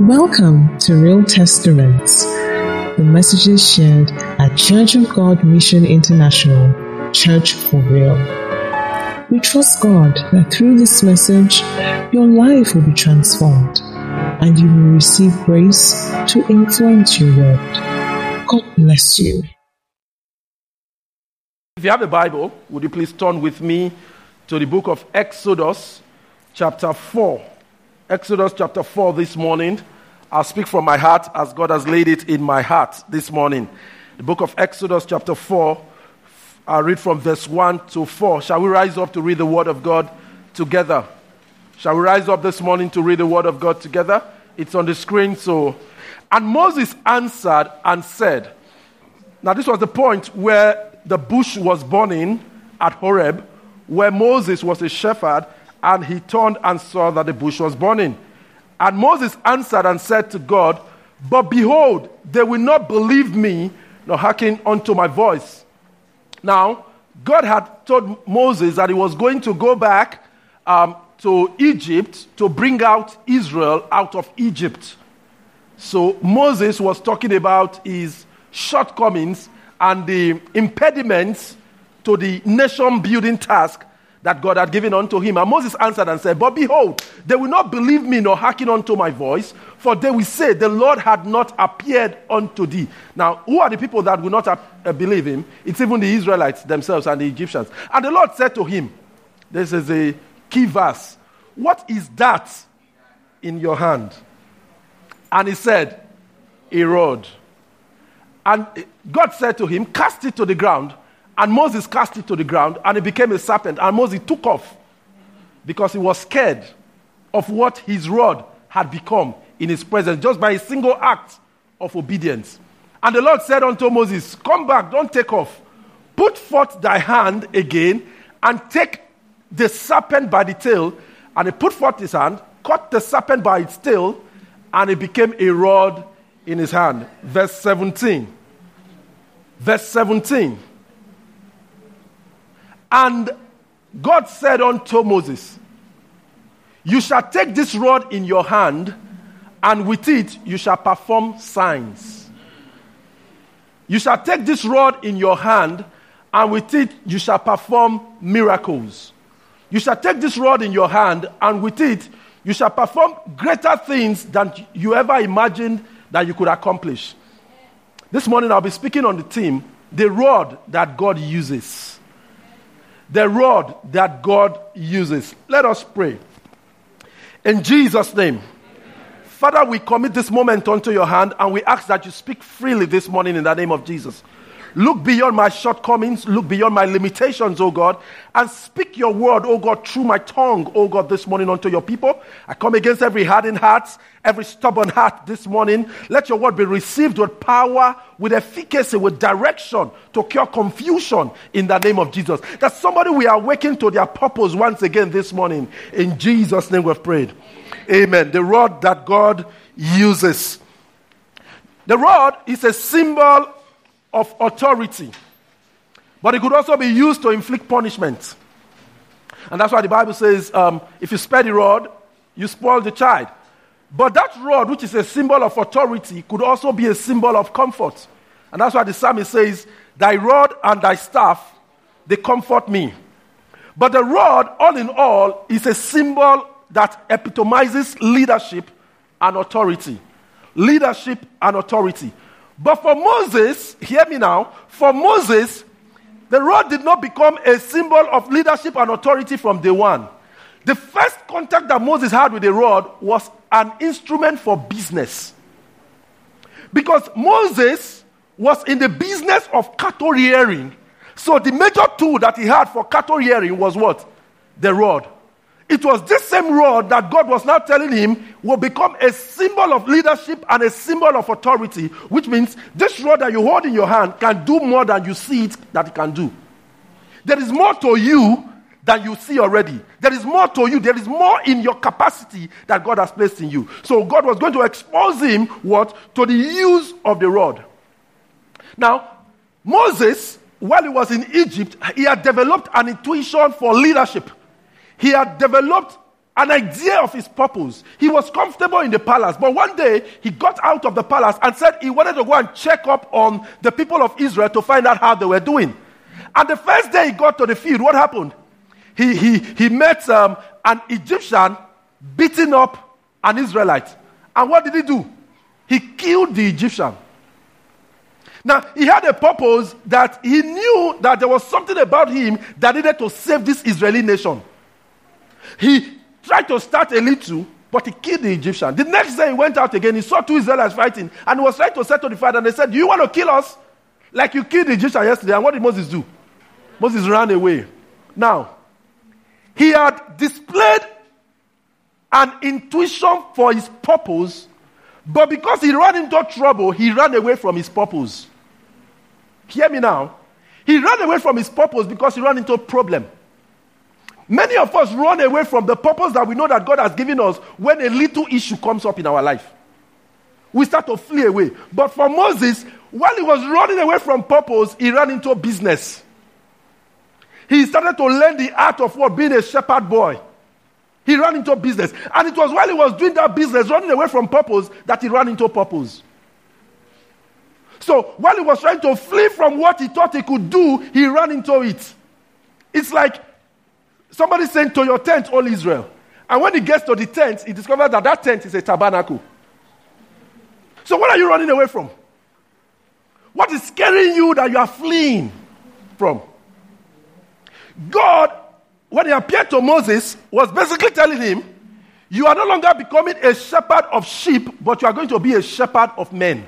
Welcome to Real Testaments, the messages shared at Church of God Mission International, Church for Real. We trust God that through this message, your life will be transformed and you will receive grace to influence your world. God bless you. If you have a Bible, would you please turn with me to the book of Exodus, chapter 4. Exodus chapter 4 this morning. I'll speak from my heart as God has laid it in my heart this morning. The book of Exodus chapter 4. I'll read from verse 1 to 4. Shall we rise up to read the word of God together? Shall we rise up this morning to read the word of God together? It's on the screen, so. And Moses answered and said, Now, this was the point where the bush was burning at Horeb, where Moses was a shepherd and he turned and saw that the bush was burning. And Moses answered and said to God, But behold, they will not believe me, nor hearken unto my voice. Now, God had told Moses that he was going to go back um, to Egypt to bring out Israel out of Egypt. So Moses was talking about his shortcomings and the impediments to the nation building task that God had given unto him. And Moses answered and said, But behold, they will not believe me nor hearken unto my voice, for they will say, The Lord had not appeared unto thee. Now, who are the people that will not uh, believe him? It's even the Israelites themselves and the Egyptians. And the Lord said to him, This is a key verse. What is that in your hand? And he said, A rod. And God said to him, Cast it to the ground. And Moses cast it to the ground, and it became a serpent. And Moses took off because he was scared of what his rod had become in his presence, just by a single act of obedience. And the Lord said unto Moses, Come back, don't take off. Put forth thy hand again, and take the serpent by the tail. And he put forth his hand, caught the serpent by its tail, and it became a rod in his hand. Verse 17. Verse 17. And God said unto Moses, You shall take this rod in your hand, and with it you shall perform signs. You shall take this rod in your hand, and with it you shall perform miracles. You shall take this rod in your hand, and with it you shall perform greater things than you ever imagined that you could accomplish. This morning I'll be speaking on the theme the rod that God uses the rod that God uses. Let us pray. In Jesus' name. Father, we commit this moment unto your hand and we ask that you speak freely this morning in the name of Jesus. Look beyond my shortcomings, look beyond my limitations, oh God, and speak your word, oh God, through my tongue, oh God, this morning unto your people. I come against every hardened heart, every stubborn heart this morning. Let your word be received with power, with efficacy, with direction to cure confusion in the name of Jesus. That somebody will awaken to their purpose once again this morning. In Jesus' name we've prayed. Amen. The rod that God uses. The rod is a symbol of authority. But it could also be used to inflict punishment. And that's why the Bible says um, if you spare the rod, you spoil the child. But that rod, which is a symbol of authority, could also be a symbol of comfort. And that's why the psalmist says, Thy rod and thy staff, they comfort me. But the rod, all in all, is a symbol that epitomizes leadership and authority. Leadership and authority. But for Moses, hear me now, for Moses, the rod did not become a symbol of leadership and authority from day one. The first contact that Moses had with the rod was an instrument for business. Because Moses was in the business of cattle rearing. So the major tool that he had for cattle rearing was what? The rod. It was this same rod that God was now telling him will become a symbol of leadership and a symbol of authority, which means this rod that you hold in your hand can do more than you see it that it can do. There is more to you than you see already. There is more to you. There is more in your capacity that God has placed in you. So God was going to expose him what? To the use of the rod. Now, Moses, while he was in Egypt, he had developed an intuition for leadership. He had developed an idea of his purpose. He was comfortable in the palace, but one day he got out of the palace and said he wanted to go and check up on the people of Israel to find out how they were doing. And the first day he got to the field, what happened? He, he, he met um, an Egyptian beating up an Israelite. And what did he do? He killed the Egyptian. Now, he had a purpose that he knew that there was something about him that needed to save this Israeli nation. He tried to start a little, but he killed the Egyptian. The next day he went out again, he saw two Israelites fighting, and he was trying to settle the fight, and they said, Do you want to kill us? Like you killed the Egyptian yesterday. And what did Moses do? Moses ran away. Now, he had displayed an intuition for his purpose, but because he ran into trouble, he ran away from his purpose. Hear me now. He ran away from his purpose because he ran into a problem. Many of us run away from the purpose that we know that God has given us when a little issue comes up in our life. We start to flee away. But for Moses, while he was running away from purpose, he ran into business. He started to learn the art of what being a shepherd boy. He ran into business. And it was while he was doing that business, running away from purpose, that he ran into purpose. So while he was trying to flee from what he thought he could do, he ran into it. It's like somebody saying to your tent, all Israel. And when he gets to the tent, he discovers that that tent is a tabernacle. So what are you running away from? What is scaring you that you are fleeing from? God, when he appeared to Moses, was basically telling him, You are no longer becoming a shepherd of sheep, but you are going to be a shepherd of men.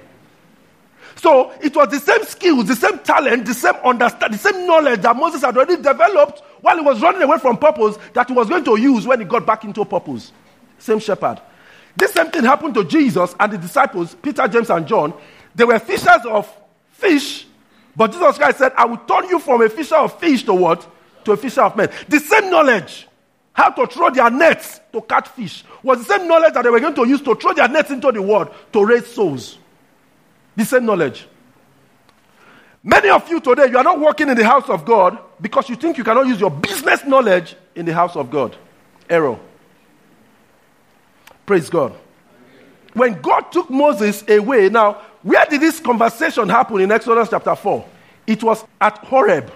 So it was the same skills, the same talent, the same understanding, the same knowledge that Moses had already developed while he was running away from purpose that he was going to use when he got back into purpose. Same shepherd. This same thing happened to Jesus and the disciples, Peter, James, and John. They were fishers of fish, but Jesus Christ said, I will turn you from a fisher of fish to what? To a fisher of men. The same knowledge, how to throw their nets to catch fish, was the same knowledge that they were going to use to throw their nets into the world to raise souls. The same knowledge. Many of you today, you are not working in the house of God because you think you cannot use your business knowledge in the house of God. Error. Praise God. When God took Moses away, now, where did this conversation happen in Exodus chapter 4? It was at Horeb.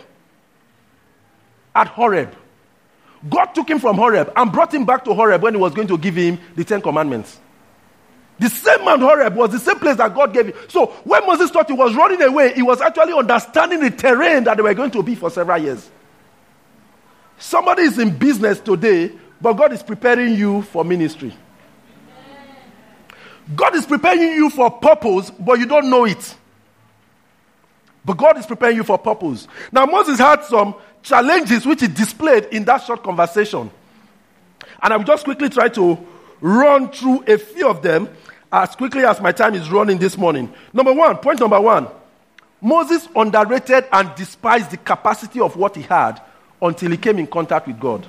At Horeb. God took him from Horeb and brought him back to Horeb when he was going to give him the Ten Commandments. The same Mount Horeb was the same place that God gave him. So when Moses thought he was running away, he was actually understanding the terrain that they were going to be for several years. Somebody is in business today, but God is preparing you for ministry. God is preparing you for purpose, but you don't know it. But God is preparing you for purpose. Now, Moses had some challenges which he displayed in that short conversation. And I will just quickly try to run through a few of them as quickly as my time is running this morning. Number one, point number one Moses underrated and despised the capacity of what he had until he came in contact with God.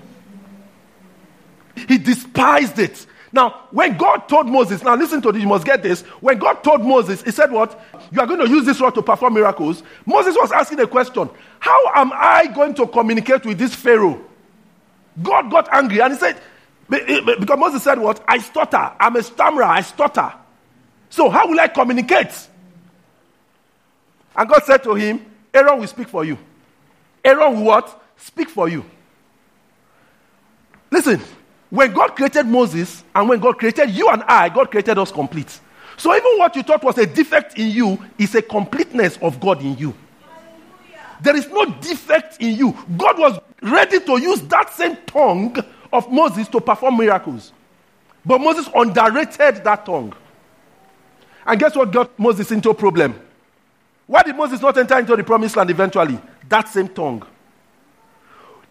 He despised it. Now, when God told Moses, now listen to this, you must get this. When God told Moses, He said, What? You are going to use this rod to perform miracles. Moses was asking a question How am I going to communicate with this Pharaoh? God got angry and He said, Eh, because Moses said, What? I stutter. I'm a stammerer. I stutter. So, how will I communicate? And God said to him, Aaron will speak for you. Aaron will what? Speak for you. Listen, when God created Moses and when God created you and I, God created us complete. So even what you thought was a defect in you is a completeness of God in you. There is no defect in you. God was ready to use that same tongue of Moses to perform miracles. But Moses underrated that tongue. And guess what got Moses into a problem? Why did Moses not enter into the promised land eventually? That same tongue.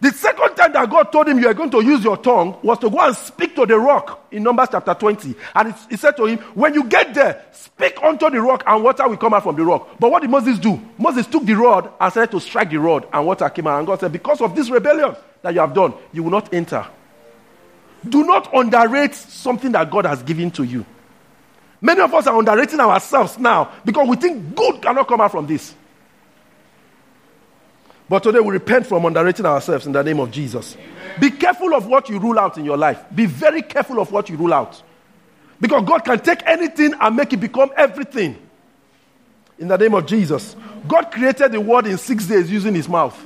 The second time that God told him you are going to use your tongue was to go and speak to the rock in Numbers chapter 20. And he said to him, When you get there, speak unto the rock and water will come out from the rock. But what did Moses do? Moses took the rod and started to strike the rod and water came out. And God said, Because of this rebellion that you have done, you will not enter. Do not underrate something that God has given to you. Many of us are underrating ourselves now because we think good cannot come out from this. But today we repent from underrating ourselves in the name of Jesus. Amen. Be careful of what you rule out in your life. Be very careful of what you rule out. Because God can take anything and make it become everything. In the name of Jesus. God created the world in six days using his mouth.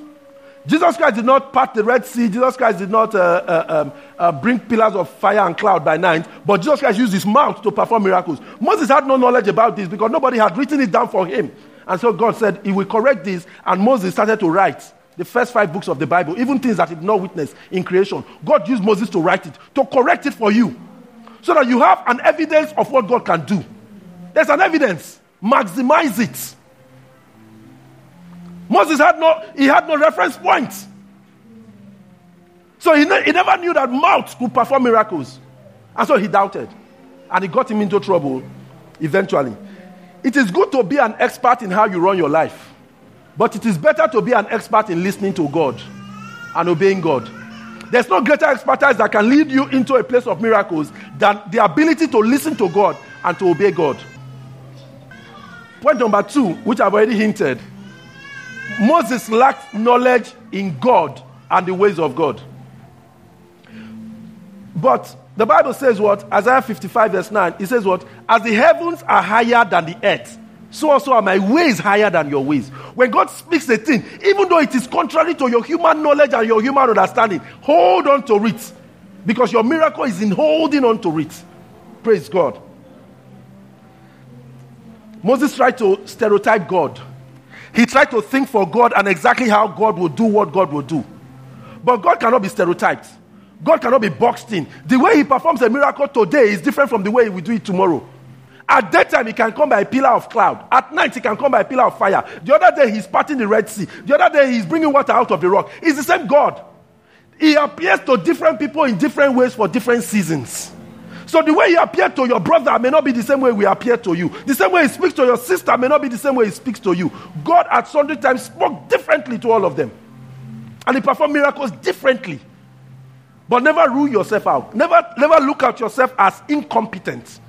Jesus Christ did not part the Red Sea. Jesus Christ did not uh, uh, um, uh, bring pillars of fire and cloud by night. But Jesus Christ used his mouth to perform miracles. Moses had no knowledge about this because nobody had written it down for him. And so God said, He will correct this. And Moses started to write the first five books of the Bible, even things that he did not witness in creation. God used Moses to write it, to correct it for you. So that you have an evidence of what God can do. There's an evidence. Maximize it. Moses had no, he had no reference point. So he, ne- he never knew that mouth could perform miracles. And so he doubted. And it got him into trouble eventually. It is good to be an expert in how you run your life. But it is better to be an expert in listening to God and obeying God. There's no greater expertise that can lead you into a place of miracles than the ability to listen to God and to obey God. Point number two, which I've already hinted Moses lacked knowledge in God and the ways of God. But the Bible says what? Isaiah 55, verse 9. It says what? As the heavens are higher than the earth, so also are my ways higher than your ways. When God speaks a thing, even though it is contrary to your human knowledge and your human understanding, hold on to it. Because your miracle is in holding on to it. Praise God. Moses tried to stereotype God. He tried to think for God and exactly how God will do what God will do. But God cannot be stereotyped. God cannot be boxed in. The way He performs a miracle today is different from the way He will do it tomorrow. At that time, He can come by a pillar of cloud. At night, He can come by a pillar of fire. The other day, He's parting the Red Sea. The other day, He's bringing water out of the rock. He's the same God. He appears to different people in different ways for different seasons. So the way he appeared to your brother may not be the same way we appear to you. The same way he speaks to your sister may not be the same way he speaks to you. God at sundry times spoke differently to all of them. And he performed miracles differently. But never rule yourself out. Never, never look at yourself as incompetent.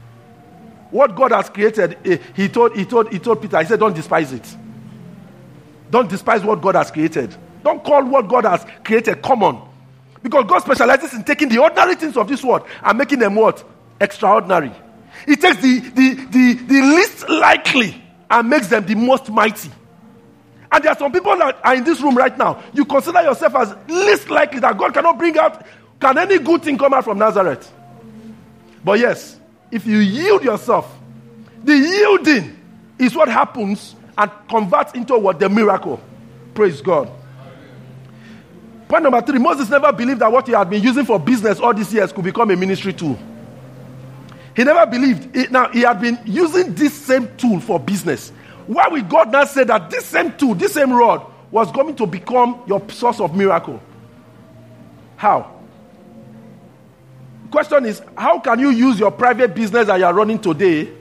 What God has created, eh, he told, he, told, he told Peter, he said, don't despise it. Don't despise what God has created. Don't call what God has created common. Because God specializes in taking the ordinary things of this world and making them what? Extraordinary. He takes the, the, the, the least likely and makes them the most mighty. And there are some people that are in this room right now. You consider yourself as least likely that God cannot bring out, can any good thing come out from Nazareth? But yes, if you yield yourself, the yielding is what happens and converts into what? The miracle. Praise God. Point number three Moses never believed that what he had been using for business all these years could become a ministry tool. He never believed. It, now, he had been using this same tool for business. Why would God now say that this same tool, this same rod, was going to become your source of miracle? How? Question is, how can you use your private business that you are running today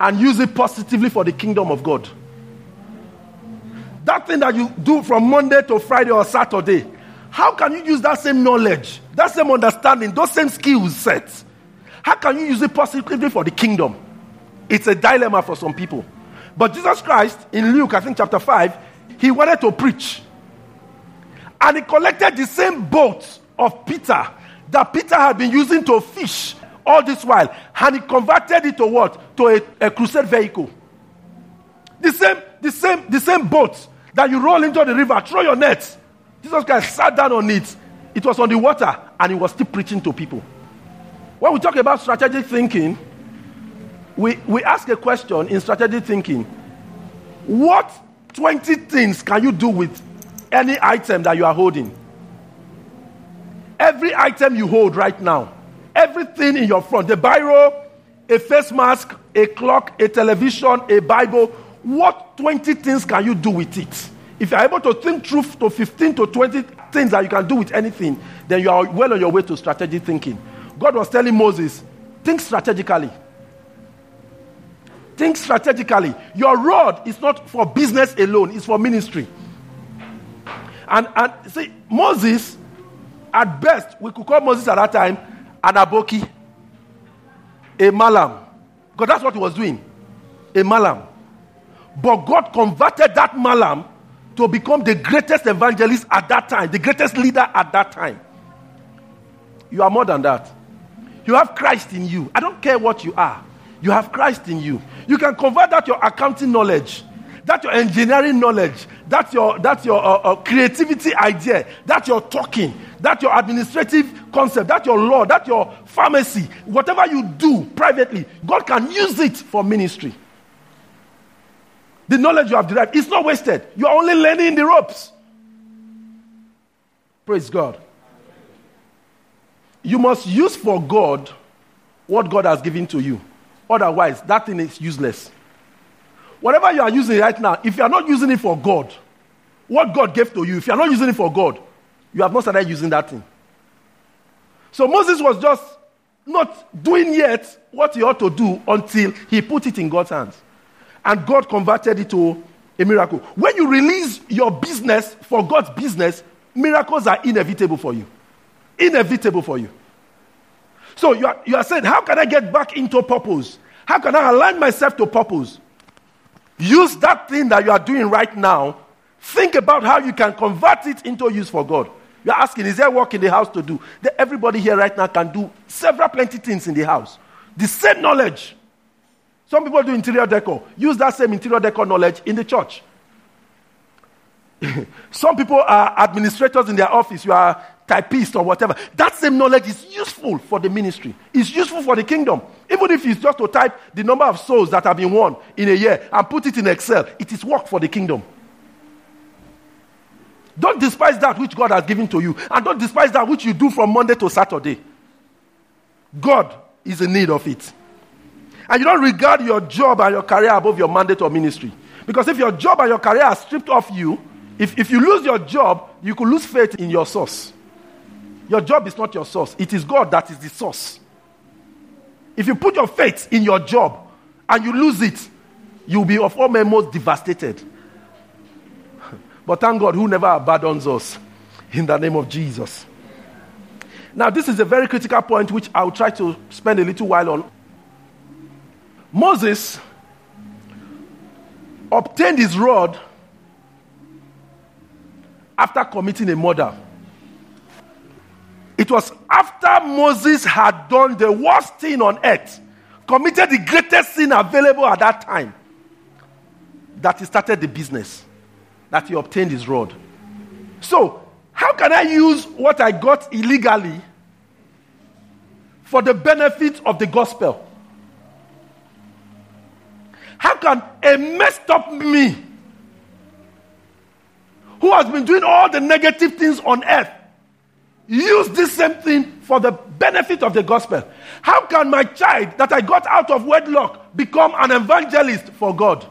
and use it positively for the kingdom of God? That thing that you do from Monday to Friday or Saturday, how can you use that same knowledge, that same understanding, those same skill sets how can you use it positively for the kingdom? It's a dilemma for some people. But Jesus Christ, in Luke, I think chapter 5, he wanted to preach. And he collected the same boat of Peter that Peter had been using to fish all this while. And he converted it to what? To a, a crusade vehicle. The same, the same, the same boat that you roll into the river, throw your nets. Jesus Christ sat down on it. It was on the water, and he was still preaching to people. When we talk about strategic thinking, we, we ask a question in strategic thinking What 20 things can you do with any item that you are holding? Every item you hold right now, everything in your front, the biro, a face mask, a clock, a television, a Bible, what 20 things can you do with it? If you're able to think through to 15 to 20 things that you can do with anything, then you are well on your way to strategic thinking. God was telling Moses, think strategically. Think strategically. Your rod is not for business alone, it's for ministry. And, and see, Moses, at best, we could call Moses at that time an aboki, a malam. Because that's what he was doing. A malam. But God converted that malam to become the greatest evangelist at that time, the greatest leader at that time. You are more than that. You have Christ in you. I don't care what you are. You have Christ in you. You can convert that your accounting knowledge, that your engineering knowledge, that your that your uh, uh, creativity idea, that your talking, that your administrative concept, that your law, that your pharmacy, whatever you do privately, God can use it for ministry. The knowledge you have derived is not wasted. You are only learning the ropes. Praise God. You must use for God what God has given to you. Otherwise, that thing is useless. Whatever you are using right now, if you are not using it for God, what God gave to you, if you are not using it for God, you have not started using that thing. So Moses was just not doing yet what he ought to do until he put it in God's hands. And God converted it to a miracle. When you release your business for God's business, miracles are inevitable for you. Inevitable for you. So you are, you are saying, How can I get back into purpose? How can I align myself to purpose? Use that thing that you are doing right now. Think about how you can convert it into use for God. You're asking, is there work in the house to do? That everybody here right now can do several plenty things in the house. The same knowledge. Some people do interior decor. Use that same interior decor knowledge in the church. Some people are administrators in their office. You are typist or whatever. That same knowledge is useful for the ministry. It's useful for the kingdom. Even if it's just to type the number of souls that have been won in a year and put it in Excel, it is work for the kingdom. Don't despise that which God has given to you, and don't despise that which you do from Monday to Saturday. God is in need of it. And you don't regard your job and your career above your mandate or ministry. Because if your job and your career are stripped off you, if, if you lose your job, you could lose faith in your source. Your job is not your source, it is God that is the source. If you put your faith in your job and you lose it, you'll be of all men most devastated. But thank God who never abandons us in the name of Jesus. Now, this is a very critical point which I'll try to spend a little while on. Moses obtained his rod after committing a murder. It was after Moses had done the worst thing on earth, committed the greatest sin available at that time, that he started the business, that he obtained his rod. So, how can I use what I got illegally for the benefit of the gospel? How can a messed up me, who has been doing all the negative things on earth, use this same thing for the benefit of the gospel? How can my child that I got out of wedlock become an evangelist for God?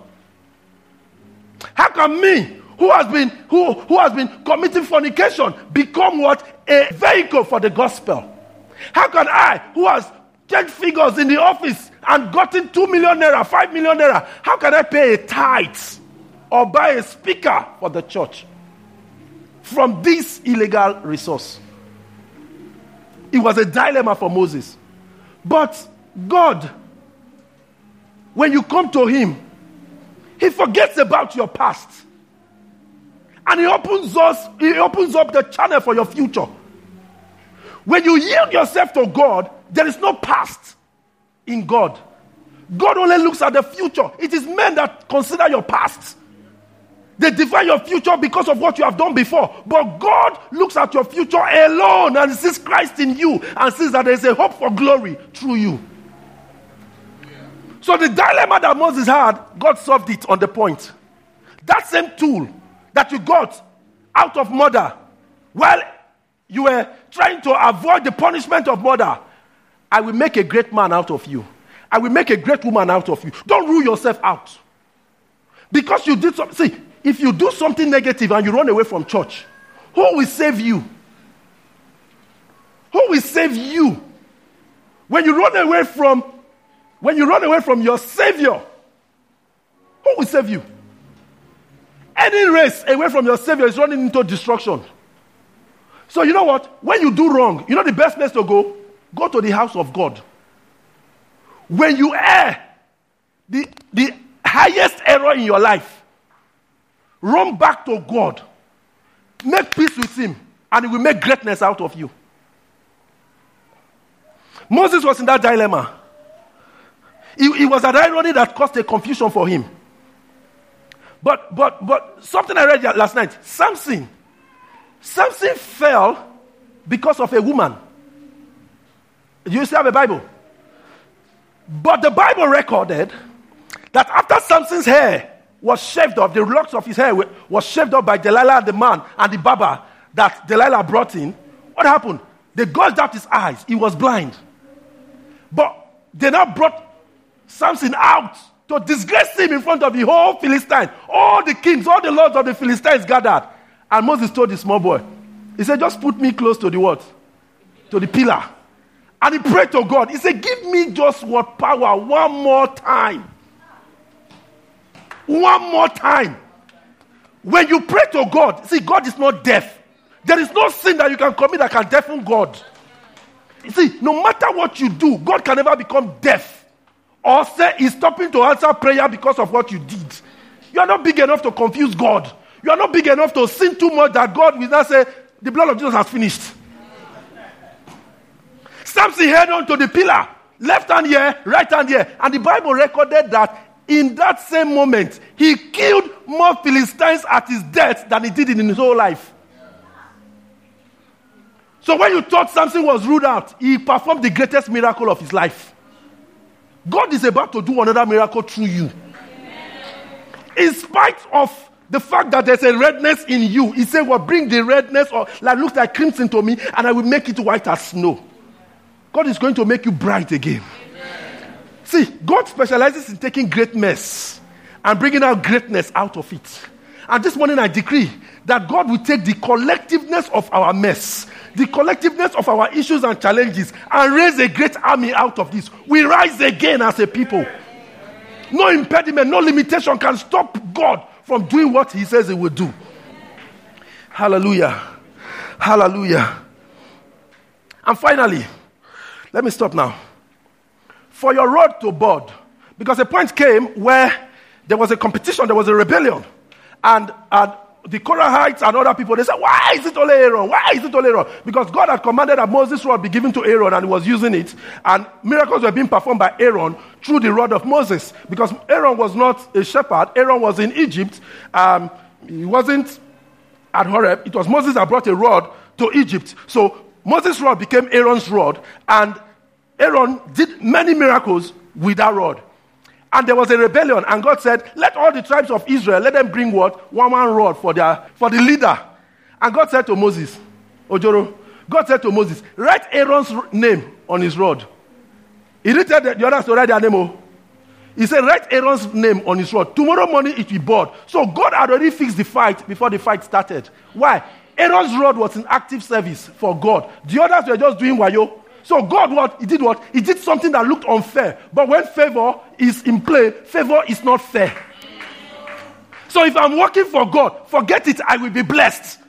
How can me, who has been who, who has been committing fornication, become what a vehicle for the gospel? How can I, who has checked figures in the office and gotten two million naira, five million naira, how can I pay a tithe or buy a speaker for the church from this illegal resource? It was a dilemma for Moses. But God, when you come to Him, He forgets about your past. And He opens us, He opens up the channel for your future. When you yield yourself to God, there is no past in God. God only looks at the future. It is men that consider your past. They define your future because of what you have done before. But God looks at your future alone and sees Christ in you and sees that there is a hope for glory through you. So the dilemma that Moses had, God solved it on the point. That same tool that you got out of murder while you were trying to avoid the punishment of murder, I will make a great man out of you. I will make a great woman out of you. Don't rule yourself out. Because you did something. See, if you do something negative and you run away from church, who will save you? Who will save you? When you run away from when you run away from your savior, who will save you? Any race away from your savior is running into destruction. So you know what? When you do wrong, you know the best place to go? Go to the house of God. When you err, the, the highest error in your life, Run back to God. Make peace with Him, and He will make greatness out of you. Moses was in that dilemma. It, it was an irony that caused a confusion for him. But, but, but something I read last night Samson. Samson fell because of a woman. You still have a Bible? But the Bible recorded that after Samson's hair was shaved off, the locks of his hair was shaved off by Delilah the man and the barber that Delilah brought in. What happened? They gouged out his eyes. He was blind. But they now brought Samson out to disgrace him in front of the whole Philistine. All the kings, all the lords of the Philistines gathered. And Moses told the small boy, he said, just put me close to the what? To the pillar. And he prayed to God. He said, give me just what power one more time. One more time. When you pray to God, see, God is not deaf. There is no sin that you can commit that can deafen God. See, no matter what you do, God can never become deaf or say he's stopping to answer prayer because of what you did. You are not big enough to confuse God. You are not big enough to sin too much that God will not say, the blood of Jesus has finished. Samson held on to the pillar, left hand here, right hand here. And the Bible recorded that in that same moment, he killed more Philistines at his death than he did in his whole life. So when you thought something was ruled out, he performed the greatest miracle of his life. God is about to do another miracle through you. In spite of the fact that there's a redness in you, he said, Well, bring the redness or like looks like crimson to me, and I will make it white as snow. God is going to make you bright again. See, God specializes in taking great mess and bringing out greatness out of it. And this morning I decree that God will take the collectiveness of our mess, the collectiveness of our issues and challenges, and raise a great army out of this. We rise again as a people. No impediment, no limitation can stop God from doing what He says He will do. Hallelujah. Hallelujah. And finally, let me stop now for your road to bud. Because a point came where there was a competition, there was a rebellion. And, and the Korahites and other people, they said, Why is it only Aaron? Why is it only Aaron? Because God had commanded that Moses' rod be given to Aaron and he was using it. And miracles were being performed by Aaron through the rod of Moses. Because Aaron was not a shepherd, Aaron was in Egypt. Um, he wasn't at Horeb. It was Moses that brought a rod to Egypt. So Moses' rod became Aaron's rod. And Aaron did many miracles with that rod. And there was a rebellion, and God said, Let all the tribes of Israel let them bring what? One one rod for their for the leader. And God said to Moses, Ojoro, God said to Moses, Write Aaron's name on his rod. He didn't tell the others to write their name. Oh. He said, Write Aaron's name on his rod. Tomorrow morning it will be bored. So God had already fixed the fight before the fight started. Why? Aaron's rod was in active service for God. The others were just doing wayo. So God what? He did what? He did something that looked unfair. But when favor is in play, favor is not fair. So if I'm working for God, forget it, I will be blessed.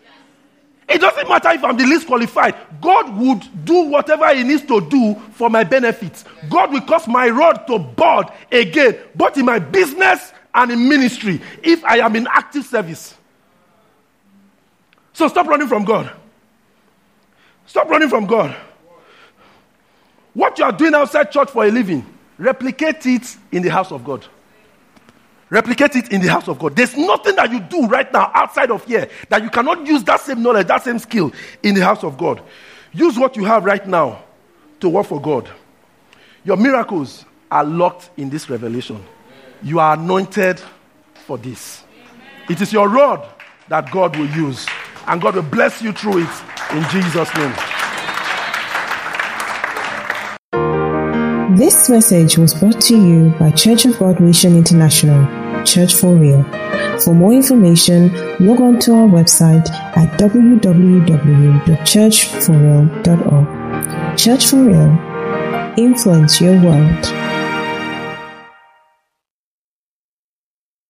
It doesn't matter if I'm the least qualified. God would do whatever He needs to do for my benefit. God will cause my rod to bud again, both in my business and in ministry, if I am in active service. So stop running from God. Stop running from God. What you are doing outside church for a living, replicate it in the house of God. Replicate it in the house of God. There's nothing that you do right now outside of here that you cannot use that same knowledge, that same skill in the house of God. Use what you have right now to work for God. Your miracles are locked in this revelation. You are anointed for this. It is your rod that God will use, and God will bless you through it in Jesus' name. This message was brought to you by Church of God Mission International, Church for Real. For more information, log on to our website at www.churchforreal.org. Church for Real. Influence your world.